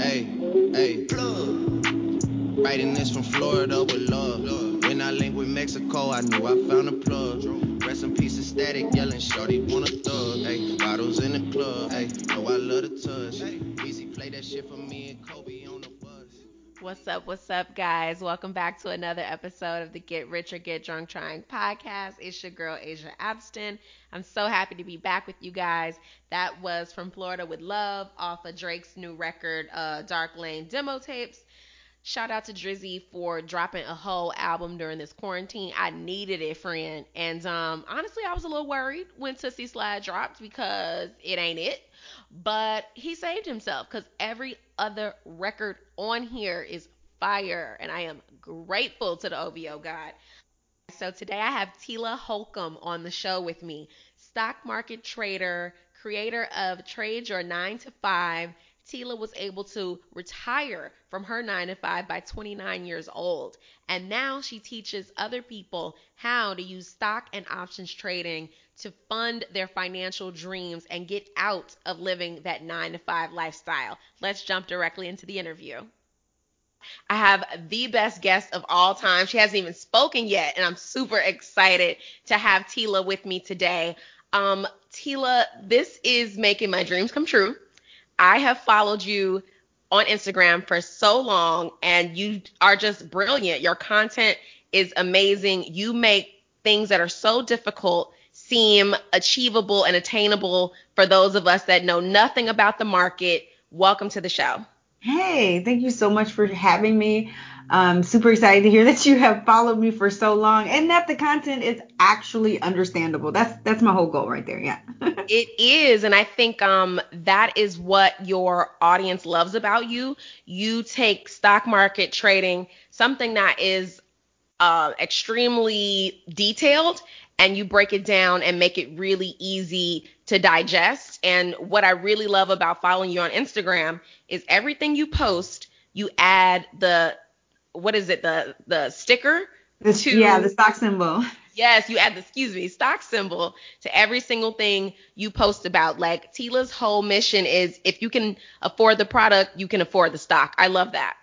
Hey, hey, plug. Writing this from Florida with love. When I linked with Mexico, I knew I found a plug. Rest in peace, static, yelling, shorty wanna thug. Hey, bottles in the club. Hey, know I love the touch. Easy play that shit for me What's up? What's up, guys? Welcome back to another episode of the Get Rich or Get Drunk Trying podcast. It's your girl, Asia Abston. I'm so happy to be back with you guys. That was from Florida with Love off of Drake's new record, uh, Dark Lane Demo Tapes. Shout out to Drizzy for dropping a whole album during this quarantine. I needed it, friend. And um, honestly, I was a little worried when Toosie Slide dropped because it ain't it. But he saved himself because every other record on here is fire. And I am grateful to the OVO God. So today I have Tila Holcomb on the show with me, stock market trader, creator of Trade Your 9 to 5. Tila was able to retire from her 9 to 5 by 29 years old. And now she teaches other people how to use stock and options trading to fund their financial dreams and get out of living that 9 to 5 lifestyle. Let's jump directly into the interview. I have the best guest of all time. She hasn't even spoken yet, and I'm super excited to have Tila with me today. Um, Tila, this is making my dreams come true. I have followed you on Instagram for so long, and you are just brilliant. Your content is amazing. You make things that are so difficult seem achievable and attainable for those of us that know nothing about the market. Welcome to the show. Hey, thank you so much for having me. I'm super excited to hear that you have followed me for so long and that the content is actually understandable. That's that's my whole goal right there. Yeah. it is and I think um that is what your audience loves about you. You take stock market trading, something that is uh, extremely detailed and you break it down and make it really easy to digest. And what I really love about following you on Instagram is everything you post, you add the what is it? The the sticker the, to yeah the stock symbol. Yes you add the excuse me stock symbol to every single thing you post about. Like tila's whole mission is if you can afford the product you can afford the stock. I love that.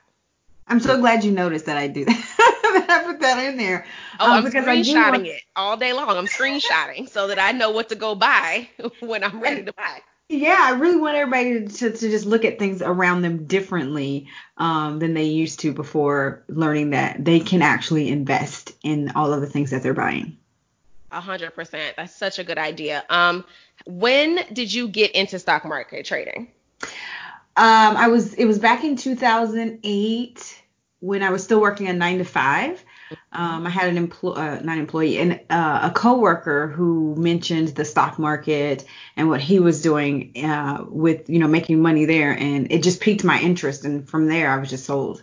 I'm so glad you noticed that i do that i put that in there oh um, i'm screenshotting want... it all day long i'm screenshotting so that i know what to go buy when i'm ready to buy yeah, I really want everybody to, to just look at things around them differently um, than they used to before learning that they can actually invest in all of the things that they're buying. A hundred percent. That's such a good idea. Um, when did you get into stock market trading? Um, I was. It was back in 2008 when I was still working a nine to five. Um, I had an employee, uh, not employee, and uh, a coworker who mentioned the stock market and what he was doing uh, with, you know, making money there, and it just piqued my interest. And from there, I was just sold.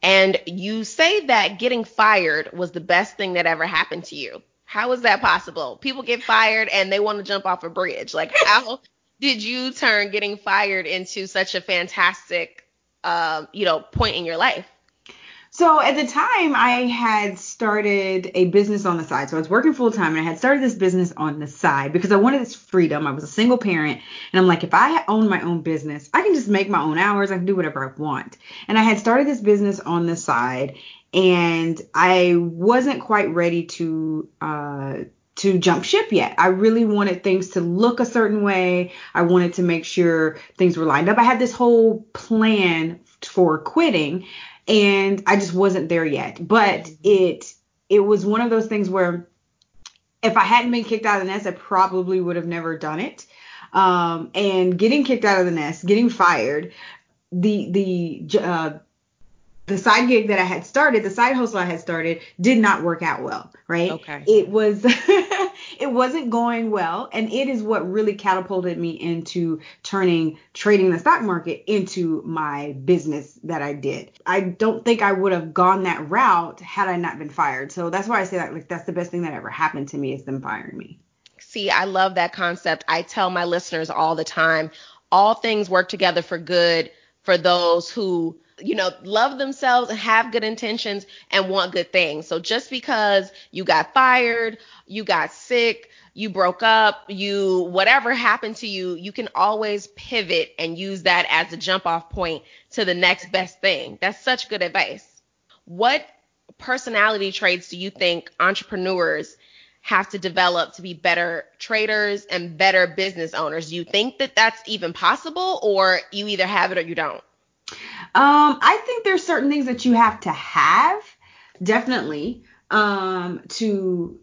And you say that getting fired was the best thing that ever happened to you. How is that possible? People get fired and they want to jump off a bridge. Like, how did you turn getting fired into such a fantastic, uh, you know, point in your life? So at the time, I had started a business on the side. So I was working full time and I had started this business on the side because I wanted this freedom. I was a single parent. And I'm like, if I own my own business, I can just make my own hours. I can do whatever I want. And I had started this business on the side and I wasn't quite ready to, uh, to jump ship yet. I really wanted things to look a certain way. I wanted to make sure things were lined up. I had this whole plan for quitting, and I just wasn't there yet. But mm-hmm. it it was one of those things where if I hadn't been kicked out of the nest, I probably would have never done it. Um, and getting kicked out of the nest, getting fired, the the uh, the side gig that I had started, the side hustle I had started, did not work out well, right? Okay. It was it wasn't going well, and it is what really catapulted me into turning trading the stock market into my business that I did. I don't think I would have gone that route had I not been fired. So that's why I say that like that's the best thing that ever happened to me is them firing me. See, I love that concept. I tell my listeners all the time, all things work together for good for those who you know love themselves and have good intentions and want good things. So just because you got fired, you got sick, you broke up, you whatever happened to you, you can always pivot and use that as a jump off point to the next best thing. That's such good advice. What personality traits do you think entrepreneurs have to develop to be better traders and better business owners? Do you think that that's even possible or you either have it or you don't? Um, I think there's certain things that you have to have, definitely, um, to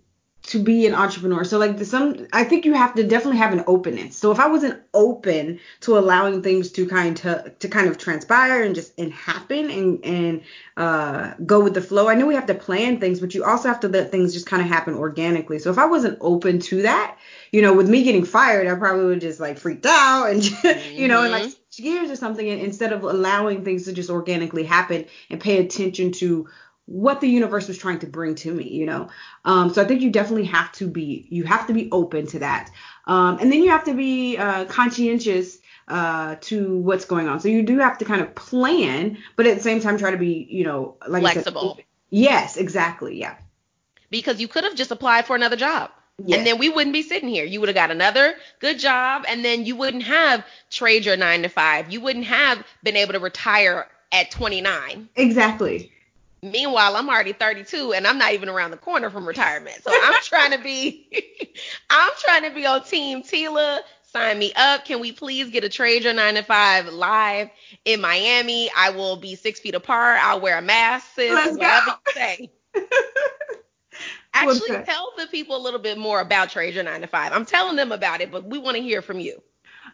to be an entrepreneur. So like some I think you have to definitely have an openness. So if I wasn't open to allowing things to kind of to kind of transpire and just and happen and and uh go with the flow, I know we have to plan things, but you also have to let things just kind of happen organically. So if I wasn't open to that, you know, with me getting fired, I probably would just like freaked out and you know, and like mm-hmm. gears or something and instead of allowing things to just organically happen and pay attention to what the universe was trying to bring to me, you know. Um, so I think you definitely have to be you have to be open to that, um, and then you have to be uh, conscientious uh, to what's going on. So you do have to kind of plan, but at the same time try to be, you know, like flexible. Said, yes, exactly, yeah. Because you could have just applied for another job. Yes. And then we wouldn't be sitting here. You would have got another good job, and then you wouldn't have trade your nine to five. You wouldn't have been able to retire at 29. Exactly. Meanwhile, I'm already 32 and I'm not even around the corner from retirement. So I'm trying to be I'm trying to be on team Tila. Sign me up. Can we please get a trade your nine to five live in Miami? I will be six feet apart. I'll wear a mask, sis, Let's whatever go. you say. Actually, tell the people a little bit more about Trade Your 9 to 5. I'm telling them about it, but we want to hear from you.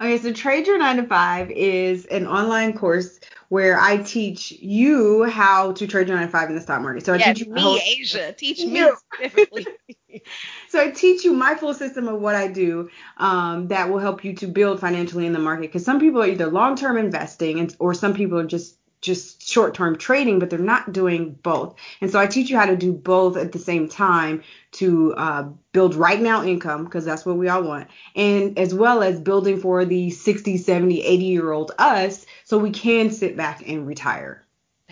Okay, so Trade Your 9 to 5 is an online course where I teach you how to trade your 9 to 5 in the stock market. So I yes, teach you me, whole, Asia. Teach me specifically. so I teach you my full system of what I do um, that will help you to build financially in the market. Because some people are either long-term investing and, or some people are just just short term trading, but they're not doing both. And so I teach you how to do both at the same time to uh, build right now income, because that's what we all want, and as well as building for the 60, 70, 80 year old us so we can sit back and retire.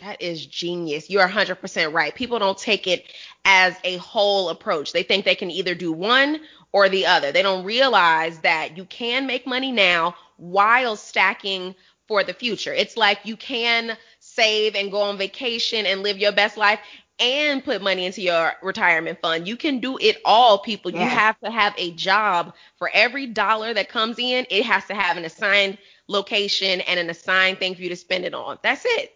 That is genius. You're 100% right. People don't take it as a whole approach. They think they can either do one or the other. They don't realize that you can make money now while stacking for the future. It's like you can save and go on vacation and live your best life and put money into your retirement fund. You can do it all, people. You have to have a job. For every dollar that comes in, it has to have an assigned location and an assigned thing for you to spend it on. That's it.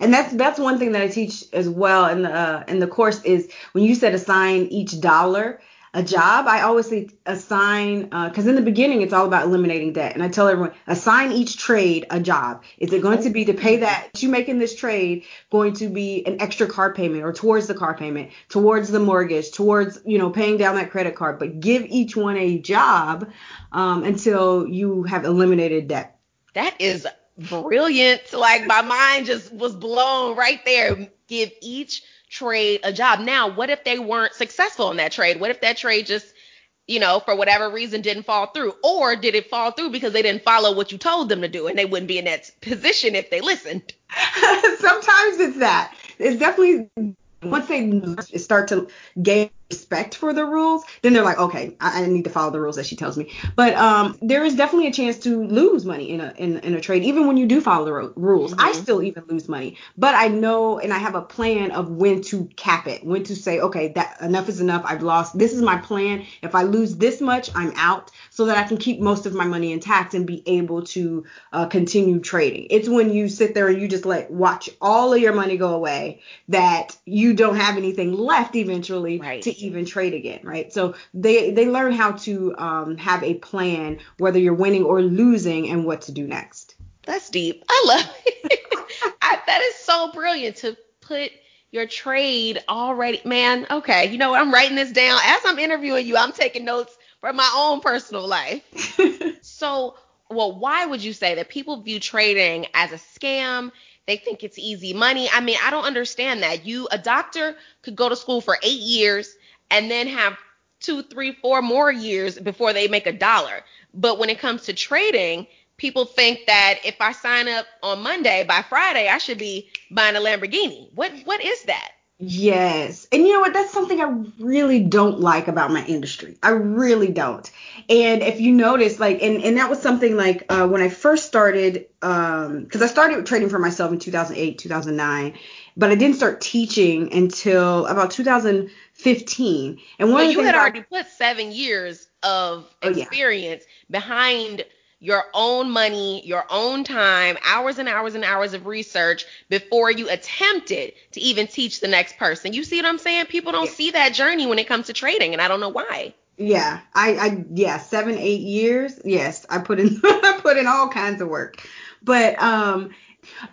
And that's that's one thing that I teach as well in the uh, in the course is when you said assign each dollar, a job, I always say assign, because uh, in the beginning it's all about eliminating debt. And I tell everyone, assign each trade a job. Is it going to be to pay that you make in this trade going to be an extra car payment or towards the car payment, towards the mortgage, towards, you know, paying down that credit card? But give each one a job um, until you have eliminated debt. That is brilliant. Like my mind just was blown right there. Give each trade a job. Now, what if they weren't successful in that trade? What if that trade just, you know, for whatever reason didn't fall through? Or did it fall through because they didn't follow what you told them to do and they wouldn't be in that position if they listened? Sometimes it's that. It's definitely once they start to gain respect for the rules, then they're like, okay, I, I, need to follow the rules that she tells me. But um, there is definitely a chance to lose money in a in, in a trade, even when you do follow the ro- rules. Mm-hmm. I still even lose money, but I know and I have a plan of when to cap it, when to say, okay, that enough is enough. I've lost. This is my plan. If I lose this much, I'm out, so that I can keep most of my money intact and be able to uh, continue trading. It's when you sit there and you just let watch all of your money go away that you don't have anything left eventually right. to even trade again, right? So they they learn how to um, have a plan, whether you're winning or losing, and what to do next. That's deep. I love it. I, that is so brilliant to put your trade already. Man, okay. You know what? I'm writing this down as I'm interviewing you. I'm taking notes for my own personal life. so, well, why would you say that people view trading as a scam? They think it's easy money. I mean, I don't understand that. You, a doctor, could go to school for eight years and then have two, three, four more years before they make a dollar. But when it comes to trading, people think that if I sign up on Monday, by Friday I should be buying a Lamborghini. What what is that? Yes. And you know what? That's something I really don't like about my industry. I really don't. And if you notice, like, and, and that was something like uh, when I first started, um, because I started trading for myself in 2008, 2009, but I didn't start teaching until about 2015. And one the you had I- already put seven years of Oh, yeah. experience behind your own money, your own time, hours and hours and hours of research before you attempted to even teach the next person. You see what I'm saying? People don't Yeah. see that journey when it comes to trading, and I don't know why. Yeah, I, I, yeah, seven, eight years. Yes, I put in, I put in all kinds of work. But, um,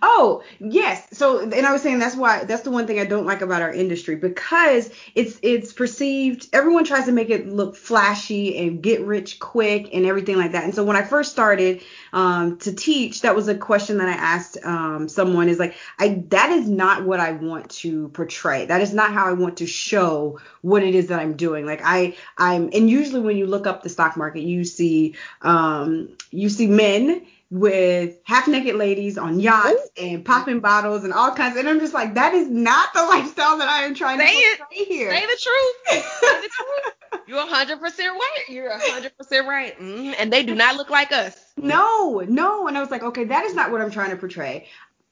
oh, yes. So, and I was saying that's why, that's the one thing I don't like about our industry because it's, it's perceived, everyone tries to make it look flashy and get rich quick and everything like that. And so when I first started, um, to teach, that was a question that I asked, um, someone is like, I, that is not what I want to portray. That is not how I want to show what it is that I'm doing. Like I, I'm, and usually when you look up the stock market, you see, um, you see men with half naked ladies on yachts and popping bottles and all kinds. And I'm just like, that is not the lifestyle that I am trying Say to it. here. Say the truth. Say the truth. You're 100% right. You're 100% right. Mhm. And they do not look like us. No, no. And I was like, okay, that is not what I'm trying to portray.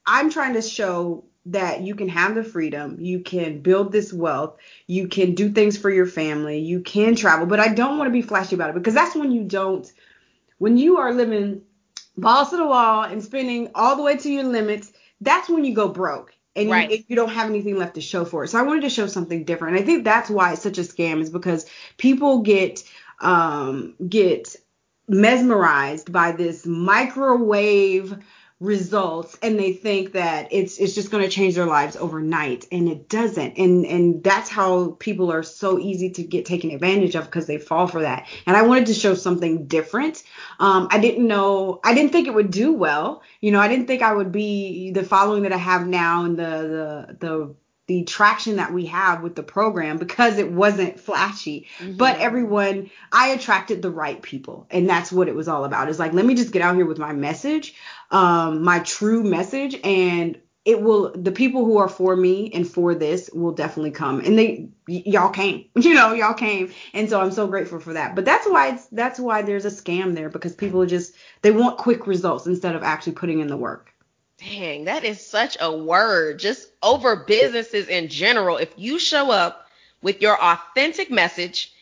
I'm trying to show that you can have the freedom, you can build this wealth, you can do things for your family, you can travel, but I don't want to be flashy about it because that's when you don't, when you are living balls to the wall and spending all the way to your limits, that's when you go broke. And you- Right. you, don't have anything left to show for it. So I wanted to show something different. And I think that's why it's such a scam is because people get um get mesmerized by this microwave results and they think that it's it's just going to change their lives overnight and it doesn't. And and that's how people are so easy to get taken advantage of because they fall for that. And i wanted to show something different. Um i didn't know i didn't think it would do well. You know i didn't think i would be the following that i have now and the the the the traction that we have with the program because it wasn't flashy. But Mhm. everyone i attracted the right people and that's what it was all about. It's like let me just get out here with my message um my true message and it will the people who are for me and for this will definitely come and they y- y'all came you know y'all came and so i'm so grateful for that but that's why it's that's why there's a scam there because people just they want quick results instead of actually putting in the work Dang, that is such a word. Just over businesses in general. If you show up with your authentic message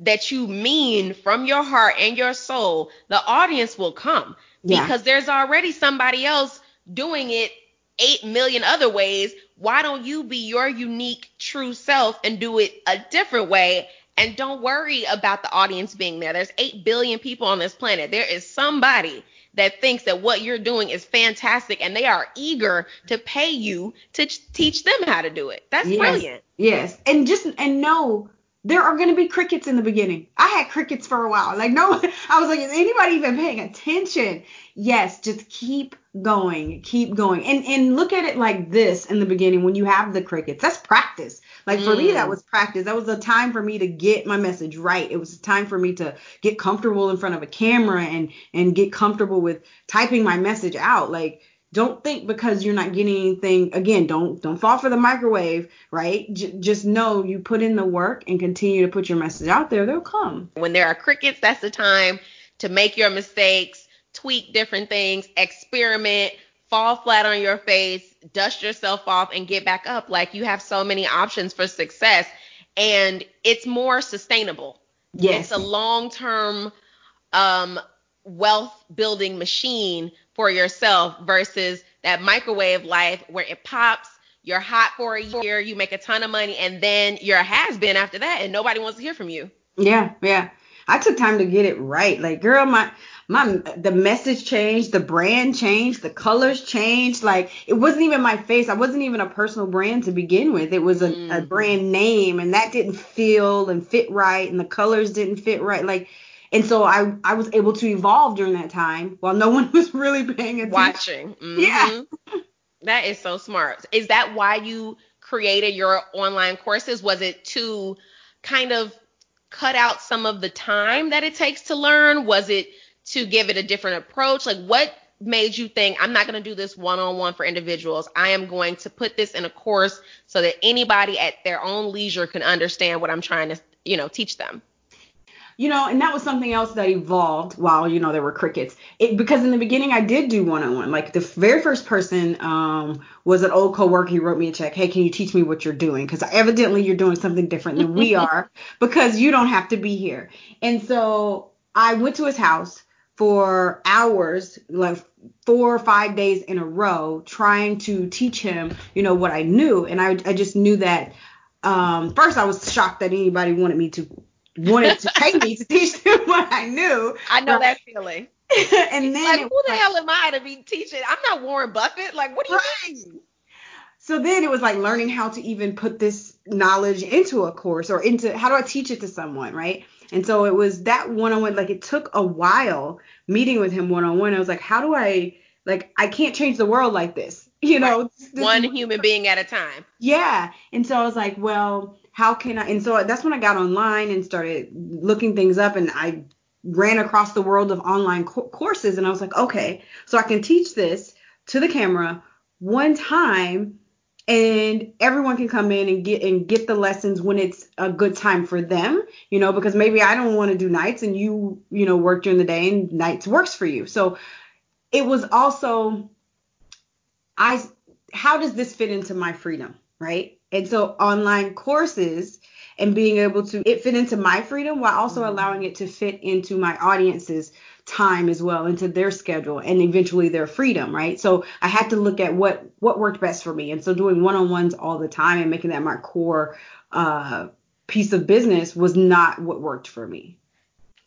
that you mean from your heart and your soul, the audience will come Yeah. because there's already somebody else doing it 8 million other ways. Why don't you be your unique true self and do it a different way? And don't worry about the audience being there. There's 8 billion people on this planet. There is somebody that thinks that what you're doing is fantastic and they are eager to pay you to ch- teach them how to do it. That's Yes. brilliant. Yes, and just and know there are going to be crickets in the beginning. I had crickets for a while. Like no, I was like, is anybody even paying attention? Yes, just keep going, keep going, and and look at it like this in the beginning when you have the crickets. That's practice. Like for me, that Mm. was practice. That was a time for me to get my message right. It was a time for me to get comfortable in front of a camera and and get comfortable with typing my message out. Like don't think because you're not getting anything again don't don't fall for the microwave right J- just know you put in the work and continue to put your message out there they'll come When there are crickets, that's the time to make your mistakes, tweak different things, experiment, fall flat on your face, dust yourself off, and get back up. Like you have so many options for success, and it's more sustainable. yes It's a long term um, wealth building machine for yourself versus that microwave life where it pops. You're hot for a year, you make a ton of money, and then you're a has been after that, and nobody wants to hear from you. yeah yeah i took time to get it right like girl my my the message changed the brand changed the colors changed like it wasn't even my face i wasn't even a personal brand to begin with it was a, a Mhm. brand name and that didn't feel and fit right and the colors didn't fit right like and so i i was able to evolve during that time while no one was really paying attention Watching. Yeah. Mhm. That is so smart. Is that why you created your online courses? Was it to kind of cut out some of the time that it takes to learn? Was it to give it a different approach? Like, what made you think I'm not going to do this one on one for individuals? I am going to put this in a course so that anybody at their own leisure can understand what I'm trying to, you know, teach them. You know, and that was something else that evolved while, you know, there were crickets. It, because in the beginning I did do one on one. Like the very first person um, was an old coworker. He wrote me a check. Hey, can you teach me what you're doing? Because evidently you're doing something different than we are because you don't have to be here. And so I went to his house for hours, like four or five days in a row, trying to teach him, you know, what I knew. And I, I just knew that. Um, first, I was shocked that anybody wanted me to wanted to pay me to teach them what I knew. I know that feeling. and then like, who the like, hell am I to be teaching? I'm not Warren Buffett. Like, what do you right. mean? So then it was like learning how to even put this knowledge into a course or into how do I teach it to someone, right? And so it was that one on one, like it took a while meeting with him one on one. I was like, how do I, like, I can't change the world like this, you know? Right. One human being at a time. Yeah. And so I was like, well, how can I? And so that's when I got online and started looking things up, and I ran across the world of online co- courses, and I was like, okay, so I can teach this to the camera one time and everyone can come in and get and get the lessons when it's a good time for them you know because maybe i don't want to do nights and you you know work during the day and nights works for you so it was also i how does this fit into my freedom right and so online courses and being able to it fit into my freedom while also mm-hmm. allowing it to fit into my audience's time as well into their schedule and eventually their freedom right? So i had to look at what what worked best for me. And so doing one-on-ones all the time and making that my core uh, piece of business was not what worked for me.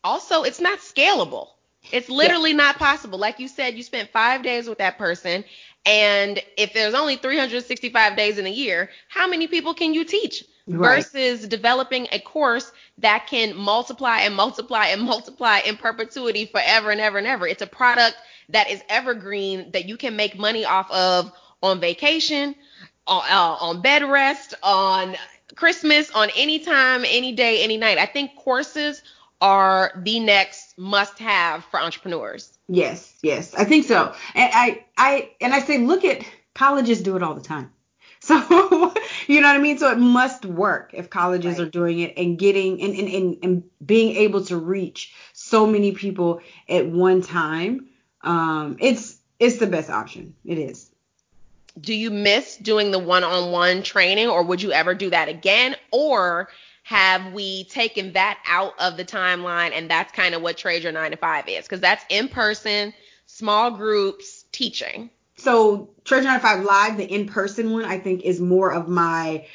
Also it's not scalable. It's literally yeah. not possible. Like you said you spent five days with that person and if there's only 365 days in a year, how many people can you teach? Right. Versus developing a course that can multiply and multiply and multiply in perpetuity forever and ever and ever. It's a product that is evergreen that you can make money off of on vacation, on, uh, on bed rest, on Christmas, on any time, any day, any night. I think courses are the next must have for entrepreneurs. Yes, yes, I think so. And I, I, and I say, look at colleges do it all the time. So you know what I mean? So it must work if colleges right. are doing it and getting and, and, and, and being able to reach so many people at one time. Um, it's it's the best option. It is. Do you miss doing the one-on-one training, or would you ever do that again? Or have we taken that out of the timeline and that's kind of what trade your nine to five is because that's in person small groups teaching. So trade your nine to five live the in person one i think is more of my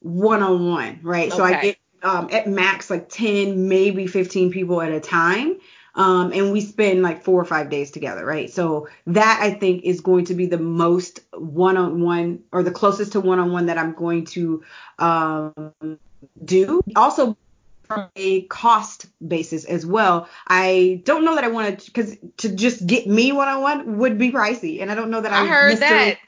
one-on-one right? Okay. so i get um, at max like 10 maybe 15 people at a time um, and we spend like four or five days together, right? So that I think is going to be the most one-on-one or the closest to one-on-one that I'm going to um, do. Also, from a cost basis as well. I don't know that I want to because to just get me one on one would be pricey, and I don't know that I, I heard that.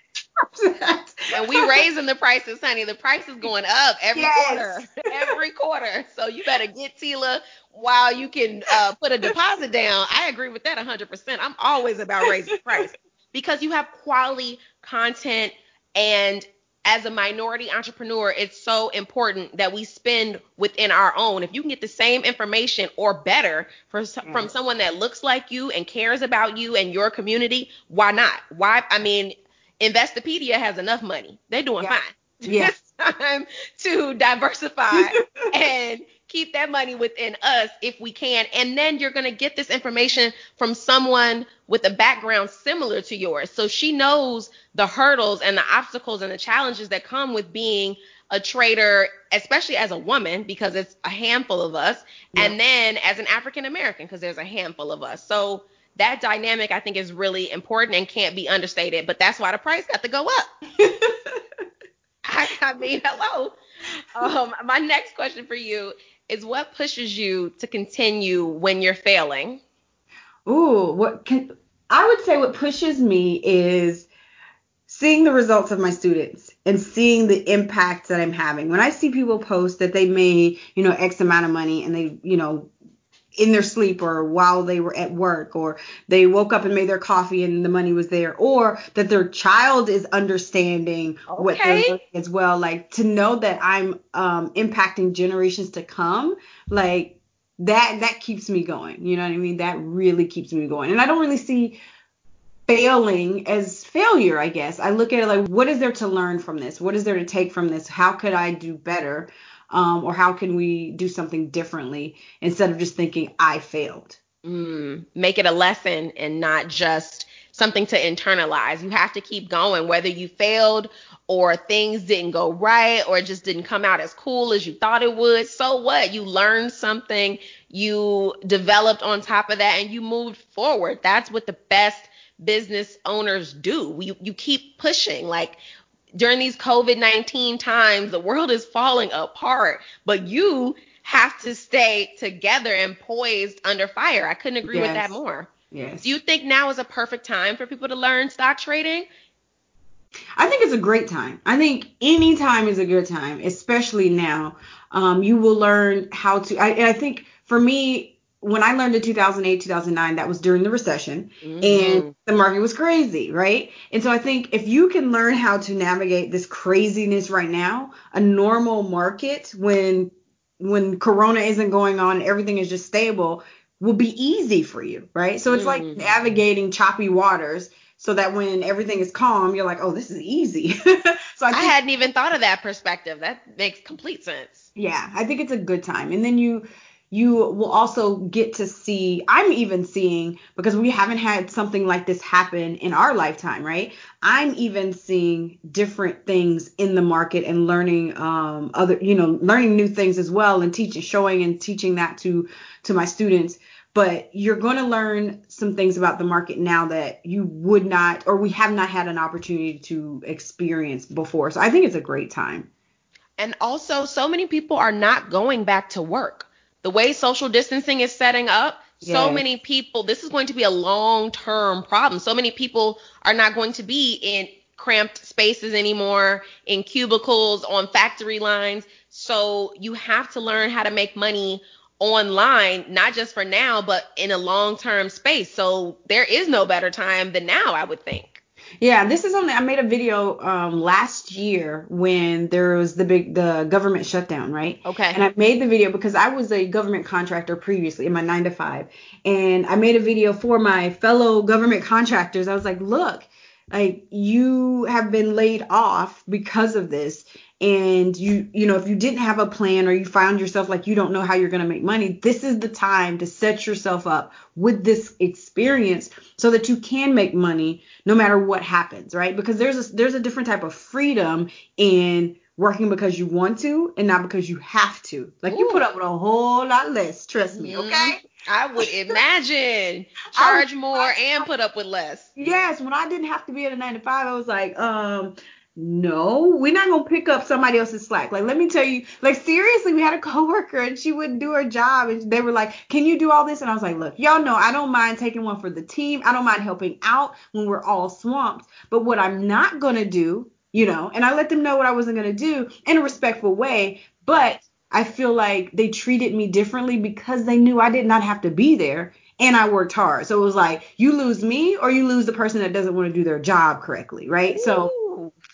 And we raising the prices, honey. The price is going up every yes. quarter, every quarter. So you better get Tila while you can uh, put a deposit down. I agree with that 100%. I'm always about raising price because you have quality content and as a minority entrepreneur, it's so important that we spend within our own. If you can get the same information or better from, mm. from someone that looks like you and cares about you and your community, why not? Why? I mean, Investopedia has enough money. They're doing yeah. fine. Yeah. It's time to diversify and keep that money within us if we can. And then you're going to get this information from someone with a background similar to yours. So she knows the hurdles and the obstacles and the challenges that come with being a trader, especially as a woman, because it's a handful of us, yeah. and then as an African American, because there's a handful of us. So that dynamic I think is really important and can't be understated. But that's why the price got to go up. I, I mean, hello. Um, my next question for you is what pushes you to continue when you're failing? Ooh, what can I would say what pushes me is seeing the results of my students and seeing the impact that I'm having. When I see people post that they made, you know, X amount of money and they, you know, in their sleep or while they were at work or they woke up and made their coffee and the money was there or that their child is understanding okay. what they're doing as well. Like to know that i'm um, impacting generations to come like that that keeps me going. You know what i mean? That really keeps me going. And i don't really see failing as failure i guess. I look at it like what is there to learn from this? What is there to take from this? How could i do better um, or how can we do something differently instead of just thinking I failed. Mm, make it a lesson and not just something to internalize. You have to keep going, whether you failed or things didn't go right or it just didn't come out as cool as you thought it would. So what? You learned something, you developed on top of that, and you moved forward. That's what the best business owners do. You, you keep pushing. Like during these COVID 19 times, the world is falling apart, but you have to stay together and poised under fire. I couldn't agree yes. with that more. Yes. Do you think now is a perfect time for people to learn stock trading? I think it's a great time. I think any time is a good time, especially now. Um, you will learn how to. I, I think for me, when I learned in 2008, 2009, that was during the recession mm-hmm. and the market was crazy, right? And so I think if you can learn how to navigate this craziness right now, a normal market when when corona isn't going on, everything is just stable, will be easy for you, right? So it's mm-hmm. like navigating choppy waters so that when everything is calm, you're like, "Oh, this is easy." so I, think, I hadn't even thought of that perspective. That makes complete sense. Yeah, I think it's a good time. And then you you will also get to see i'm even seeing because we haven't had something like this happen in our lifetime right? I'm even seeing different things in the market and learning um, other you know learning new things as well and teaching showing and teaching that to to my students. But you're going to learn some things about the market now that you would not or we have not had an opportunity to experience before. So i think it's a great time. And also so many people are not going back to work the way social distancing is setting up, yes. so many people, this is going to be a long term problem. So many people are not going to be in cramped spaces anymore, in cubicles, on factory lines. So you have to learn how to make money online, not just for now, but in a long term space. So there is no better time than now, I would think. Yeah, this is only I made a video um last year when there was the big the government shutdown, right? Okay. And I made the video because I was a government contractor previously in my 9 to 5 and I made a video for my fellow government contractors. I was like, "Look, like you have been laid off because of this and you you know if you didn't have a plan or you found yourself like you don't know how you're going to make money this is the time to set yourself up with this experience so that you can make money no matter what happens right because there's a there's a different type of freedom in working because you want to and not because you have to like Ooh. you put up with a whole lot less trust me mm-hmm. okay I would imagine charge more and put up with less. Yes, when I didn't have to be at a nine to five, I was like, um, no, we're not gonna pick up somebody else's slack. Like, let me tell you, like seriously, we had a coworker and she wouldn't do her job, and they were like, "Can you do all this?" And I was like, "Look, y'all know I don't mind taking one for the team. I don't mind helping out when we're all swamped. But what I'm not gonna do, you know, and I let them know what I wasn't gonna do in a respectful way. But I feel like they treated me differently because they knew I did not have to be there and I worked hard. So it was like, you lose me or you lose the person that doesn't want to do their job correctly, right? Ooh. So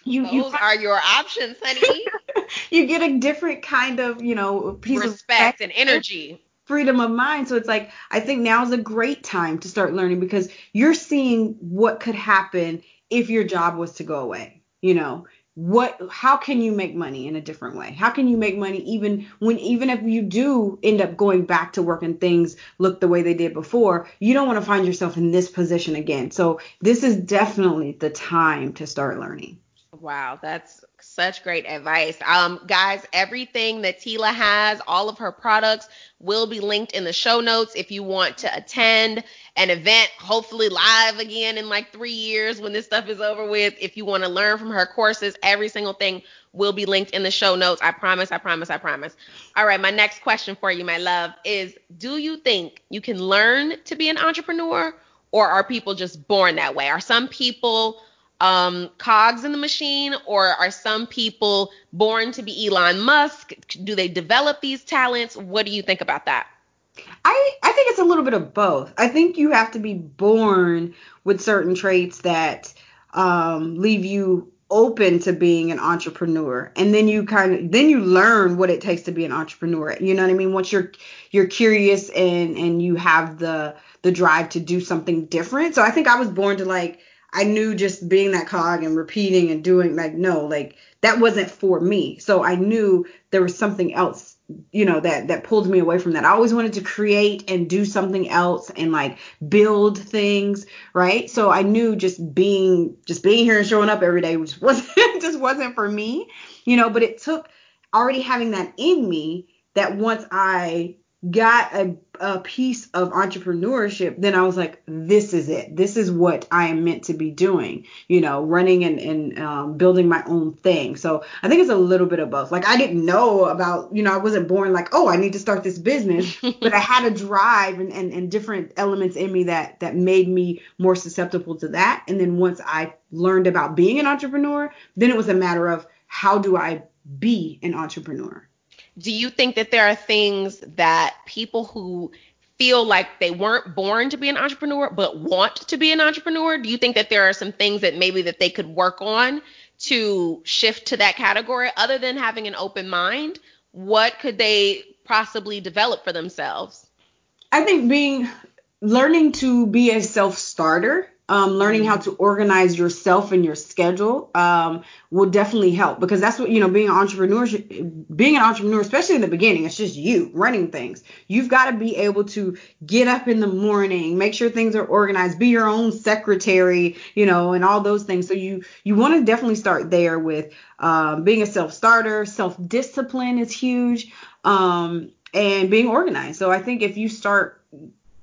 you those you, are your options, honey. you get a different kind of, you know, piece respect of respect and energy. Freedom of mind. So it's like I think now is a great time to start learning because you're seeing what could happen if your job was to go away. You know, what how can you make money in a different way how can you make money even when even if you do end up going back to work and things look the way they did before you don't want to find yourself in this position again so this is definitely the time to start learning Wow, that's such great advice. Um, guys, everything that Tila has, all of her products will be linked in the show notes if you want to attend an event, hopefully live again in like three years when this stuff is over with. If you want to learn from her courses, every single thing will be linked in the show notes. I promise, I promise, I promise. All right, my next question for you, my love, is do you think you can learn to be an entrepreneur or are people just born that way? Are some people um, cogs in the machine, or are some people born to be Elon Musk? Do they develop these talents? What do you think about that? I, I think it's a little bit of both. I think you have to be born with certain traits that um, leave you open to being an entrepreneur and then you kind of then you learn what it takes to be an entrepreneur you know what i mean once you're you're curious and and you have the the drive to do something different so i think i was born to like i knew just being that cog and repeating and doing like no like that wasn't for me so i knew there was something else you know that that pulled me away from that. I always wanted to create and do something else and like build things, right? So I knew just being just being here and showing up every day just wasn't just wasn't for me, you know, but it took already having that in me that once I got a, a piece of entrepreneurship, then I was like, this is it. This is what I am meant to be doing, you know, running and, and um, building my own thing. So I think it's a little bit of both. Like, I didn't know about, you know, I wasn't born like, oh, I need to start this business, but I had a drive and, and, and different elements in me that, that made me more susceptible to that. And then once I learned about being an entrepreneur, then it was a matter of how do I be an entrepreneur? Do you think that there are things that people who feel like they weren't born to be an entrepreneur but want to be an entrepreneur do you think that there are some things that maybe that they could work on to shift to that category? Other than having an open mind what could they possibly develop for themselves? I think being learning to be a self-starter um, learning how to organize yourself and your schedule um, will definitely help because that's what you know being an entrepreneur being an entrepreneur especially in the beginning it's just you running things. You've got to be able to get up in the morning make sure things are organized be your own secretary you know and all those things. So you you want to definitely start there with um, being a self-starter. Self-discipline is huge um, and being organized. So i think if you start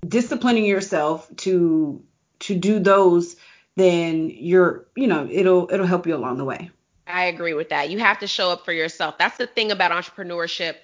disciplining yourself to to do those, then you're, you know, it'll it'll help you along the way. I agree with that. You have to show up for yourself. That's the thing about entrepreneurship.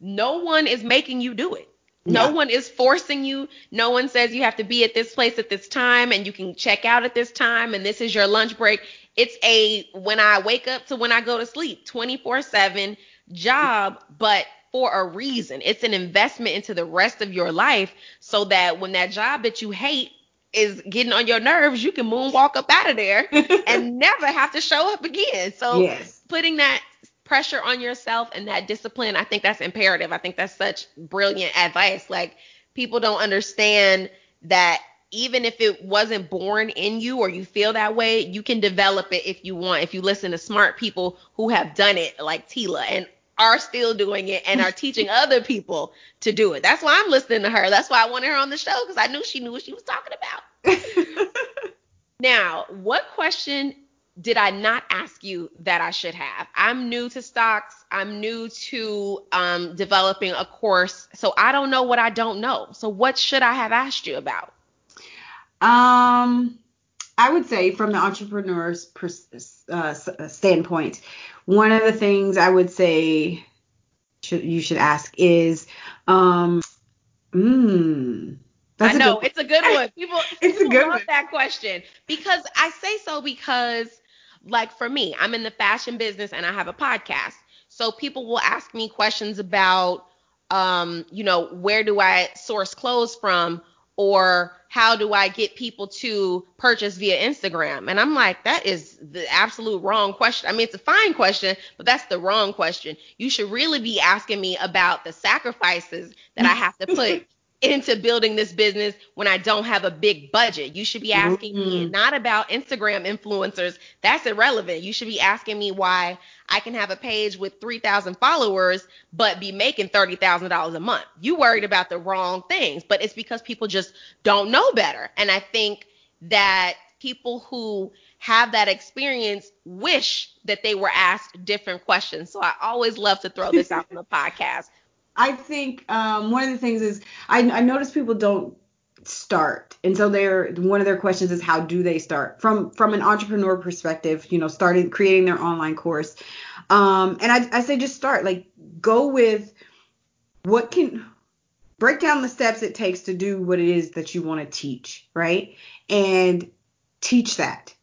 No one is making you do it. No yeah. one is forcing you. No one says you have to be at this place at this time and you can check out at this time and this is your lunch break. It's a when I wake up to when I go to sleep, 24/7 job, but for a reason. It's an investment into the rest of your life so that when that job that you hate is getting on your nerves, you can moonwalk up out of there and never have to show up again. So yes. putting that pressure on yourself and that discipline, I think that's imperative. I think that's such brilliant advice. Like people don't understand that even if it wasn't born in you or you feel that way, you can develop it if you want. If you listen to smart people who have done it like Tila and are still doing it and are teaching other people to do it. That's why I'm listening to her. That's why I wanted her on the show because I knew she knew what she was talking about. now, what question did I not ask you that I should have? I'm new to stocks. I'm new to um, developing a course, so I don't know what I don't know. So, what should I have asked you about? Um, I would say from the entrepreneur's pers- uh, standpoint, one of the things I would say should, you should ask is, um, mm, I know it's a good one. People, it's people a good love one. that question because I say so because, like for me, I'm in the fashion business and I have a podcast, so people will ask me questions about, um, you know, where do I source clothes from, or how do I get people to purchase via Instagram? And I'm like, that is the absolute wrong question. I mean, it's a fine question, but that's the wrong question. You should really be asking me about the sacrifices that I have to put into building this business when I don't have a big budget. You should be asking mm-hmm. me not about Instagram influencers. That's irrelevant. You should be asking me why I can have a page with 3,000 followers but be making $30,000 a month. You worried about the wrong things, but it's because people just don't know better. And I think that people who have that experience wish that they were asked different questions. So I always love to throw this out on the podcast I think um, one of the things is I, I notice people don't start. And so they're one of their questions is how do they start? From from an entrepreneur perspective you know starting creating their online course. Um and I, I say just start. Like go with what can break down the steps it takes to do what it is that you want to teach right? And teach that.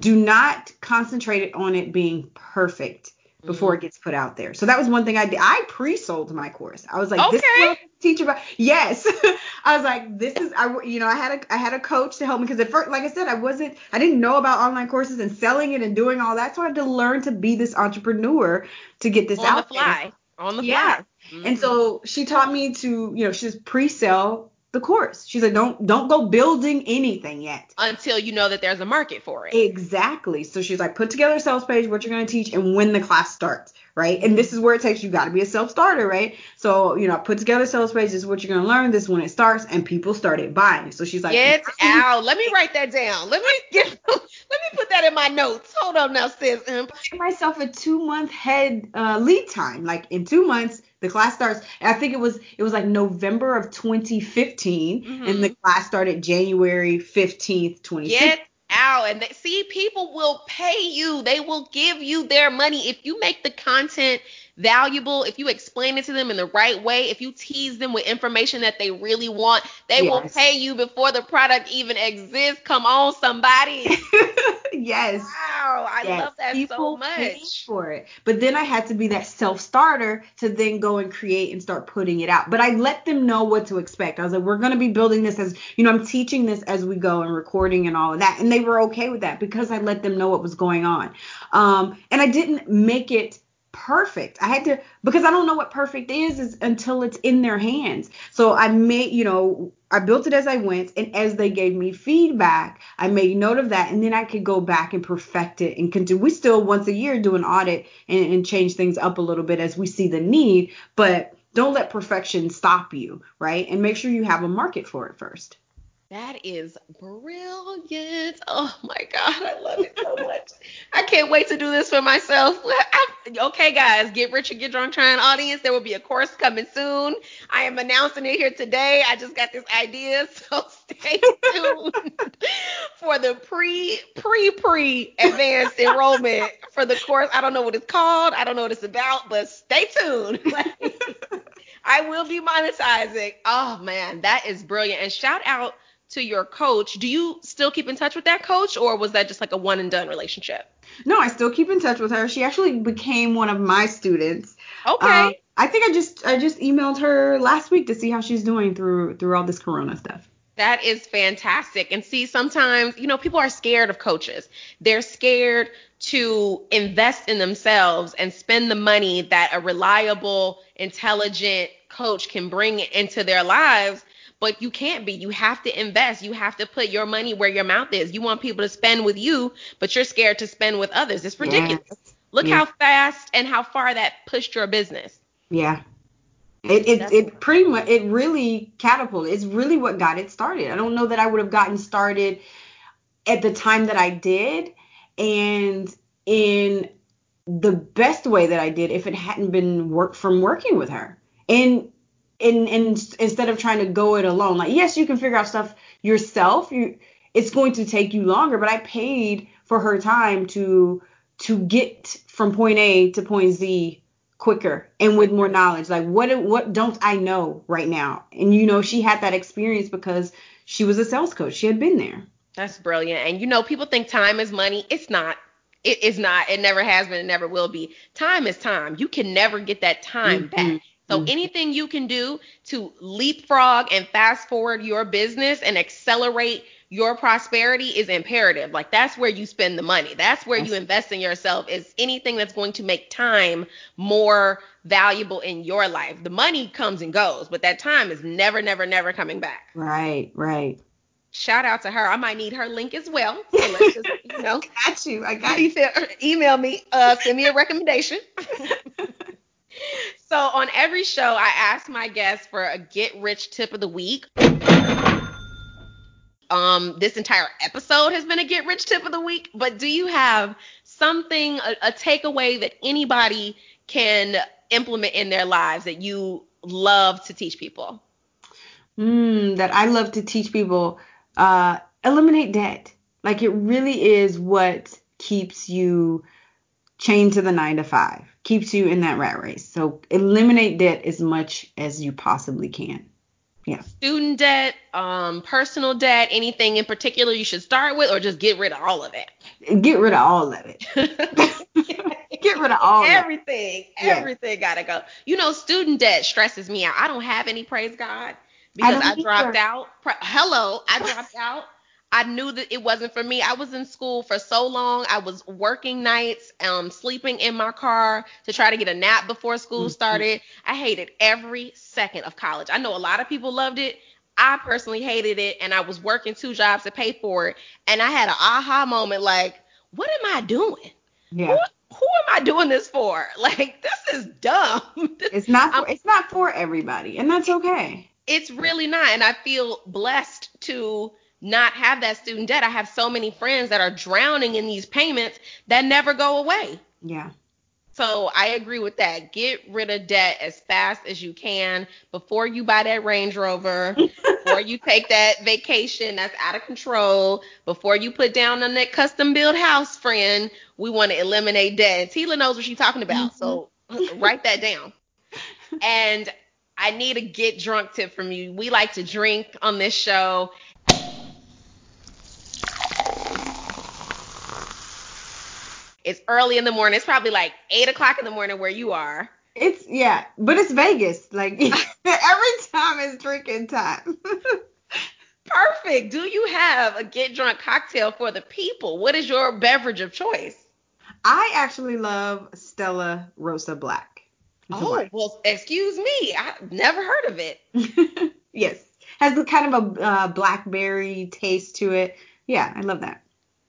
Do not concentrate on it being perfect before it gets put out there. So that was one thing I did. I pre-sold my course. I was like, this is Okay. what I'm teach about. Yes, I was like, this is I. You know, I had a I had a coach to help me because at first, like I said, I wasn't I didn't know about online courses and selling it and doing all that. So I had to learn to be this entrepreneur to get this on the out there. fly. On the Yeah. fly. And Mhm. so she taught me to, you know, she's pre-sell the course. She's like, don't don't go building anything yet. until you know that there's a market for it. Exactly. So she's like, put together a sales page, what you're going to teach, and when the class starts, right? And this is where it takes you got to be a self starter, right? So, you know, put together a sales page, this is what you're going to learn, this is when it starts, and people started buying. So she's like, Get out. Let me write that down. Let me get let me put that in my notes. Hold on now, sis. Um, give myself a two month head uh, lead time. Like in two months, the class starts. I think it was it was like November of 2015, Mhm. and the class started January 15th, 2016. Get out. And they, see, people will pay you. They will give you their money if you make the content valuable. If you explain it to them in the right way. If you tease them with information that they really want, they will pay you before the product even exists. Come on, somebody. yes. Wow, I Yes, love that so people pay much. for it. But then I had to be that self starter to then go and create and start putting it out. But I let them know what to expect. I was like, we're going to be building this as, you know, I'm teaching this as we go and recording and all of that. And they were okay with that because I let them know what was going on. Um, and I didn't make it perfect. I had to because I don't know what perfect is, is until it's in their hands. So I made, you know, I built it as I went and as they gave me feedback, I made note of that and then I could go back and perfect it and continue. We still once a year do an audit and, and change things up a little bit as we see the need, but don't let perfection stop you, right? And make sure you have a market for it first. That is brilliant. Oh my God, I love it so much. I can't wait to do this for myself. Okay, guys, get rich or get drunk trying audience. There will be a course coming soon. I am announcing it here today. I just got this idea, so stay tuned for the pre pre pre advanced enrollment for the course. I don't know what it's called. I don't know what it's about, but stay tuned. I will be monetizing. Oh man, that is brilliant. And shout out to your coach. Do you still keep in touch with that coach or was that just like a one and done relationship? No, I still keep in touch with her. She actually became one of my students. Okay. Um, I think I just I just emailed her last week to see how she's doing through through all this corona stuff. That is fantastic. And see, sometimes, you know, people are scared of coaches. They're scared to invest in themselves and spend the money that a reliable, intelligent coach can bring into their lives. But you can't be. You have to invest. You have to put your money where your mouth is. You want people to spend with you, but you're scared to spend with others. It's ridiculous. Yes. Look how fast and how far that pushed your business. Yeah. It it, it pretty much it really catapulted. It's really what got it started. I don't know that I would have gotten started at the time that I did and in the best way that I did if it hadn't been work from working with her. And and and instead of trying to go it alone, like yes, you can figure out stuff yourself. You it's going to take you longer, but I paid for her time to to get from point A to point Z quicker and with more knowledge. Like what what don't I know right now? And you know, she had that experience because she was a sales coach. She had been there. That's brilliant. And you know, people think time is money. It's not. It is not. It never has been. It never will be. Time is time. You can never get that time Mhm. back. So Mhm. anything you can do to leapfrog and fast forward your business and accelerate your prosperity is imperative. Like that's where you spend the money. That's where you invest in yourself is anything that's going to make time more valuable in your life. The money comes and goes, but that time is never, never, never coming back Right, right. shout out to her. I might need her link as well. So let's just, you know, Got you. I got email, email me, uh, send me a recommendation. so on every show, I ask my guests for a get rich tip of the week. Um, this entire episode has been a get rich tip of the week, but do you have something, a, a takeaway that anybody can implement in their lives that you love to teach people? Mm, that I love to teach people. Uh, eliminate debt. Like it really is what keeps you chained to the nine to five, keeps you in that rat race. So eliminate debt as much as you possibly can. Yeah. Student debt, um, personal debt, anything in particular you should start with, or just get rid of all of it? Get rid of all of it. get rid of all everything. Yes. Everything gotta go. You know, student debt stresses me out. I don't have any, praise God, because I, don't dropped either. out. Hello, I dropped out. I knew that it wasn't for me. I was in school for so long. I was working nights, um, sleeping in my car to try to get a nap before school Mhm. started. I hated every second of college. I know a lot of people loved it. I personally hated it, and I was working two jobs to pay for it. And I had an aha moment, like, what am I doing? Yeah. Who, who am I doing this for? Like, this is dumb. This- It's not for I'm- it's not for everybody, and that's okay. it's really not. And I feel blessed to not have that student debt. I have so many friends that are drowning in these payments that never go away. Yeah. So I agree with that. Get rid of debt as fast as you can before you buy that Range Rover, before you take that vacation that's out of control, before you put down on that custom built house, friend. We want to eliminate debt. And Tila knows what she's talking about. So mm-hmm. write that down. And I need a get drunk tip from you. We like to drink on this show. It's early in the morning. It's probably like eight o'clock in the morning where you are. It's yeah, but it's Vegas. Like every time it's drinking time. Perfect. Do you have a get drunk cocktail for the people? What is your beverage of choice? I actually love Stella Rosa Black. Oh, well, excuse me. I've never heard of it. yes, has kind of a uh, blackberry taste to it. Yeah, I love that.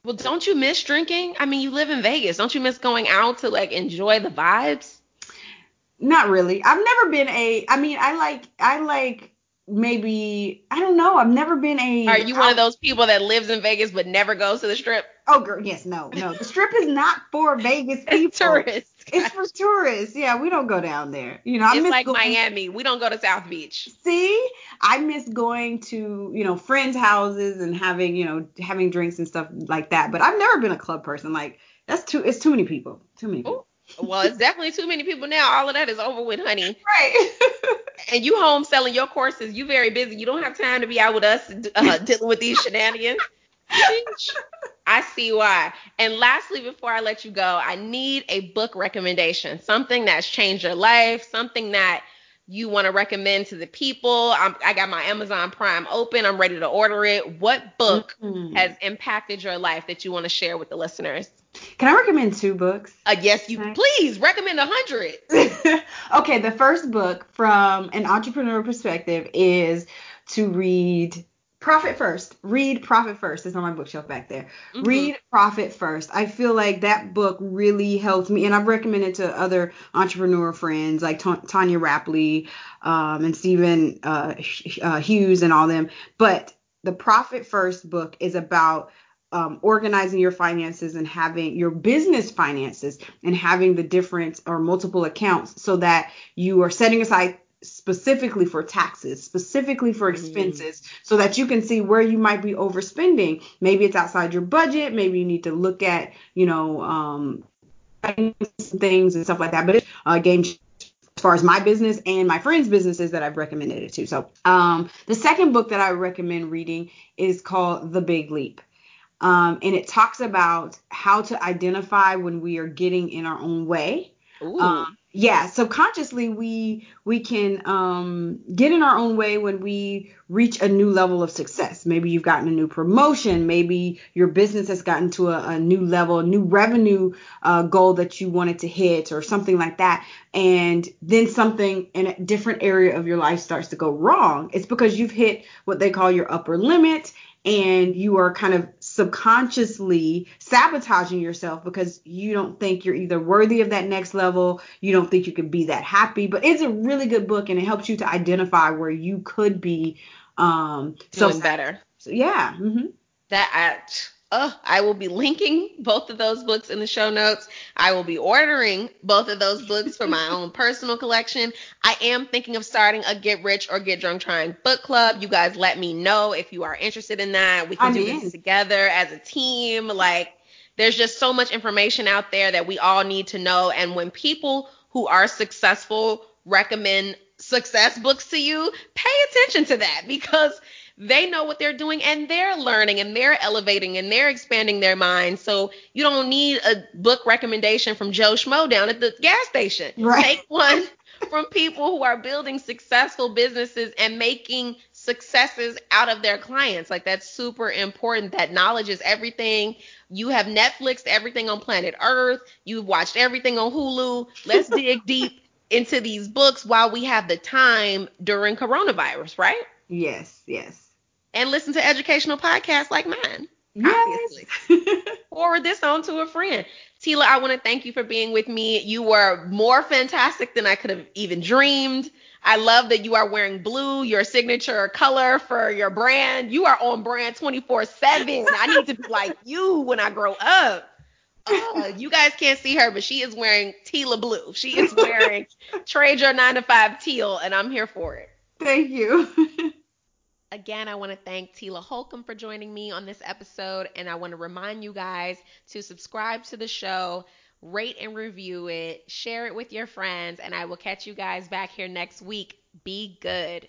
Well, don't you miss drinking? I mean, you live in Vegas. Don't you miss going out to like enjoy the vibes? Not really. I've never been a. I mean, I like. I like maybe. I don't know. I've never been a. Are you one of those people that lives in Vegas but never goes to the strip? Oh, girl. Yes. No. No. The strip is not for Vegas people. It's tourists. It's for tourists. Yeah, we don't go down there. You know, I It's miss like going, Miami. We don't go to South Beach. See, I miss going to you know friends' houses and having you know having drinks and stuff like that. But I've never been a club person. Like that's too. It's too many people. Too many people. Well, it's definitely too many people now. All of that is over with, honey. Right. And you home selling your courses. You very busy. You don't have time to be out with us uh, dealing with these shenanigans. I see why. And lastly, before I let you go, I need a book recommendation. Something that's changed your life. Something that you want to recommend to the people. I'm, I got my Amazon Prime open. I'm ready to order it. What book Mhm. has impacted your life that you want to share with the listeners? Can I recommend two books? Uh, yes, you please recommend a hundred. okay, the first book from an entrepreneur perspective is to read Profit First. Read Profit First. It's on my bookshelf back there. Mhm. Read Profit First. I feel like that book really helped me, and I've recommended to other entrepreneur friends like Ta- Tonya Rapley um, and Stephen uh, uh, Hughes and all them. But the Profit First book is about um, organizing your finances and having your business finances and having the different or multiple accounts so that you are setting aside specifically for taxes, specifically for expenses, so that you can see where you might be overspending. Maybe it's outside your budget. Maybe you need to look at, you know, um, things and stuff like that. But it's a game as far as my business and my friends' businesses that I've recommended it to. So, um, the second book that I recommend reading is called The Big Leap. Um, and it talks about how to identify when we are getting in our own way. Um, yeah, subconsciously we we can um, get in our own way when we reach a new level of success. Maybe you've gotten a new promotion. Maybe your business has gotten to a, a new level, a new revenue uh, goal that you wanted to hit, or something like that. And then something in a different area of your life starts to go wrong. It's because you've hit what they call your upper limit, and you are kind of subconsciously sabotaging yourself because you don't think you're either worthy of that next level, you don't think you could be that happy. But it's a really good book and it helps you to identify where you could be um so Doing better. so yeah, hmm that I, oh, I will be linking both of those books in the show notes. I will be ordering both of those books for my own personal collection. I am thinking of starting a Get Rich or Get Drunk Trying book club. You guys let me know if you are interested in that. We can I'm do this together as a team. Like, there's just so much information out there that we all need to know. And when people who are successful recommend success books to you, pay attention to that because they know what they're doing and they're learning and they're elevating and they're expanding their mind. So you don't need a book recommendation from Joe Schmo down at the gas station. Right. Take one from people who are building successful businesses and making successes out of their clients. Like that's super important. That knowledge is everything. You have Netflixed everything on planet Earth. You've watched everything on Hulu. Let's dig deep into these books while we have the time during coronavirus, right? Yes, yes. And listen to educational podcasts like mine. Yes. Forward this on to a friend. Tila, I want to thank you for being with me. You were more fantastic than I could have even dreamed. I love that you are wearing blue, your signature color for your brand. You are on brand 24 7. I need to be like you when I grow up. Oh, you guys can't see her, but she is wearing Tila blue. She is wearing trade your nine to five teal, and I'm here for it. Thank you. Again, I want to thank Tila Holcomb for joining me on this episode, and I want to remind you guys to subscribe to the show, rate and review it, share it with your friends, and I will catch you guys back here next week. Be good.